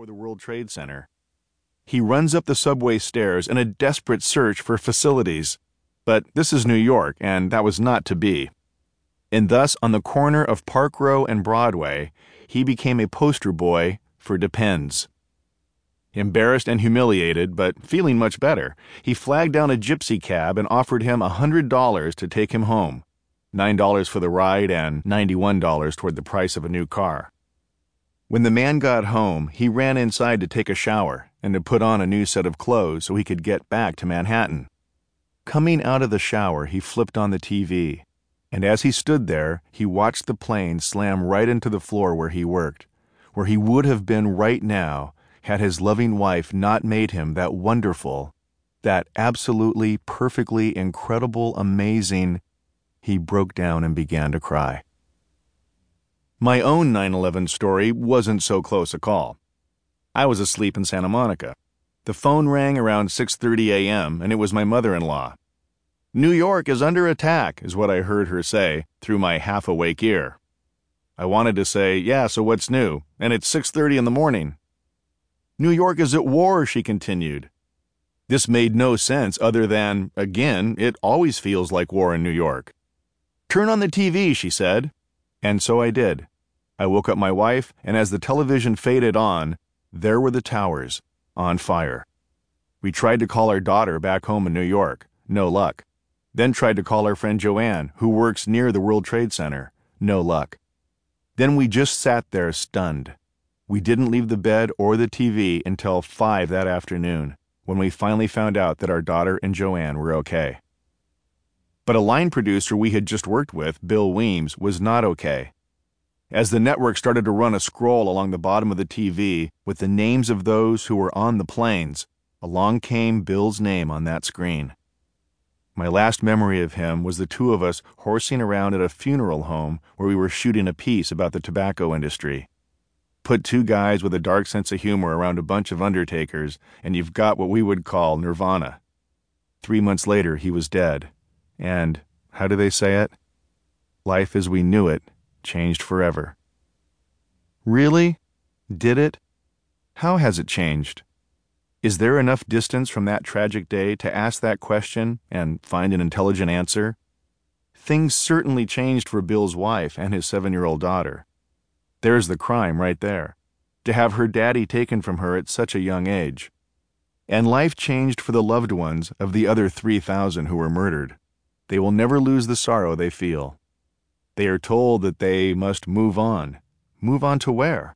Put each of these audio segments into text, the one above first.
before the World Trade Center. He runs up the subway stairs in a desperate search for facilities. But this is New York, and that was not to be. And thus, on the corner of Park Row and Broadway, he became a poster boy for Depends. Embarrassed and humiliated, but feeling much better, he flagged down a gypsy cab and offered him a $100 to take him home $9 for the ride and $91 toward the price of a new car. When the man got home, he ran inside to take a shower and to put on a new set of clothes so he could get back to Manhattan. Coming out of the shower, he flipped on the TV, and as he stood there, he watched the plane slam right into the floor where he worked, where he would have been right now had his loving wife not made him that wonderful, that absolutely, perfectly, incredible, amazing, he broke down and began to cry. My own 9 11 story wasn't so close a call. I was asleep in Santa Monica. The phone rang around 6:30 a.m. and it was my mother-in-law. New York is under attack is what I heard her say through my half-awake ear. I wanted to say, "Yeah, so what's new?" and it's 6:30 in the morning. New York is at war, she continued. This made no sense other than, again, it always feels like war in New York. Turn on the TV, she said. And so I did. I woke up my wife, and as the television faded on, there were the towers, on fire. We tried to call our daughter back home in New York. No luck. Then tried to call our friend Joanne, who works near the World Trade Center. No luck. Then we just sat there stunned. We didn't leave the bed or the TV until 5 that afternoon, when we finally found out that our daughter and Joanne were okay. But a line producer we had just worked with, Bill Weems, was not okay. As the network started to run a scroll along the bottom of the TV with the names of those who were on the planes, along came Bill's name on that screen. My last memory of him was the two of us horsing around at a funeral home where we were shooting a piece about the tobacco industry. Put two guys with a dark sense of humor around a bunch of undertakers, and you've got what we would call nirvana. Three months later, he was dead. And, how do they say it? Life as we knew it changed forever. Really? Did it? How has it changed? Is there enough distance from that tragic day to ask that question and find an intelligent answer? Things certainly changed for Bill's wife and his seven year old daughter. There's the crime right there to have her daddy taken from her at such a young age. And life changed for the loved ones of the other 3,000 who were murdered. They will never lose the sorrow they feel. They are told that they must move on. Move on to where?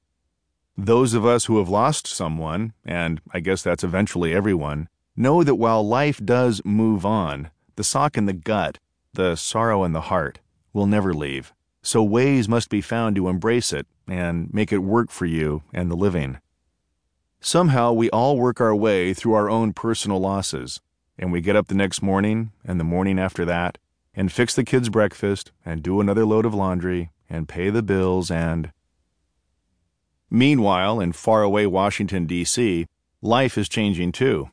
Those of us who have lost someone, and I guess that's eventually everyone, know that while life does move on, the sock in the gut, the sorrow in the heart, will never leave. So ways must be found to embrace it and make it work for you and the living. Somehow we all work our way through our own personal losses, and we get up the next morning and the morning after that and fix the kids' breakfast and do another load of laundry and pay the bills and. Meanwhile, in faraway Washington, D.C., life is changing too.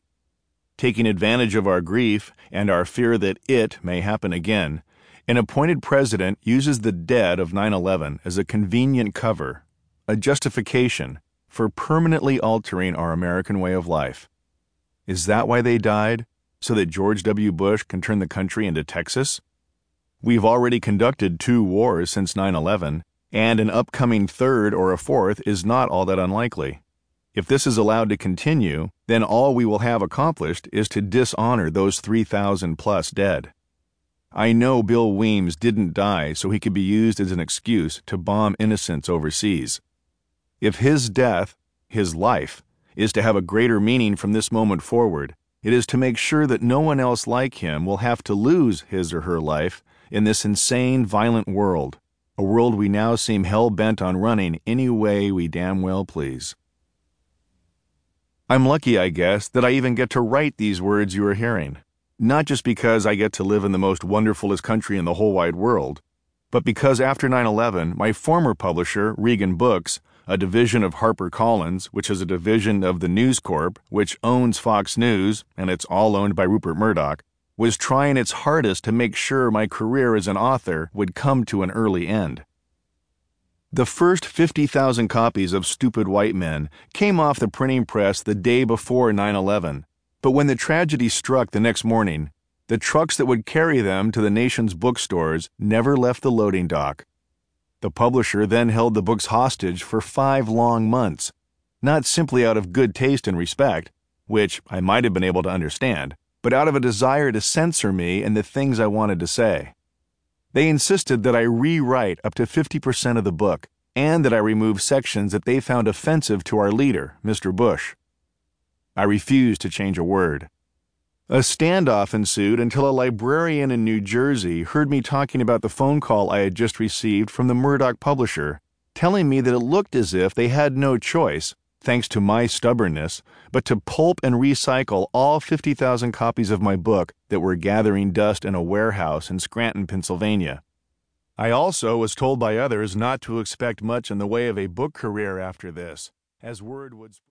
Taking advantage of our grief and our fear that it may happen again, an appointed president uses the dead of 9 11 as a convenient cover, a justification for permanently altering our American way of life. Is that why they died? So that George W. Bush can turn the country into Texas? We've already conducted two wars since 9 11, and an upcoming third or a fourth is not all that unlikely. If this is allowed to continue, then all we will have accomplished is to dishonor those 3,000 plus dead. I know Bill Weems didn't die so he could be used as an excuse to bomb innocents overseas. If his death, his life, is to have a greater meaning from this moment forward, it is to make sure that no one else like him will have to lose his or her life in this insane, violent world, a world we now seem hell bent on running any way we damn well please. I'm lucky, I guess, that I even get to write these words you are hearing not just because I get to live in the most wonderfulest country in the whole wide world, but because after 9 11, my former publisher, Regan Books, a division of HarperCollins, which is a division of the News Corp, which owns Fox News, and it's all owned by Rupert Murdoch, was trying its hardest to make sure my career as an author would come to an early end. The first 50,000 copies of Stupid White Men came off the printing press the day before 9 11, but when the tragedy struck the next morning, the trucks that would carry them to the nation's bookstores never left the loading dock. The publisher then held the books hostage for five long months, not simply out of good taste and respect, which I might have been able to understand, but out of a desire to censor me and the things I wanted to say. They insisted that I rewrite up to 50% of the book and that I remove sections that they found offensive to our leader, Mr. Bush. I refused to change a word. A standoff ensued until a librarian in New Jersey heard me talking about the phone call I had just received from the Murdoch publisher, telling me that it looked as if they had no choice, thanks to my stubbornness, but to pulp and recycle all 50,000 copies of my book that were gathering dust in a warehouse in Scranton, Pennsylvania. I also was told by others not to expect much in the way of a book career after this, as word would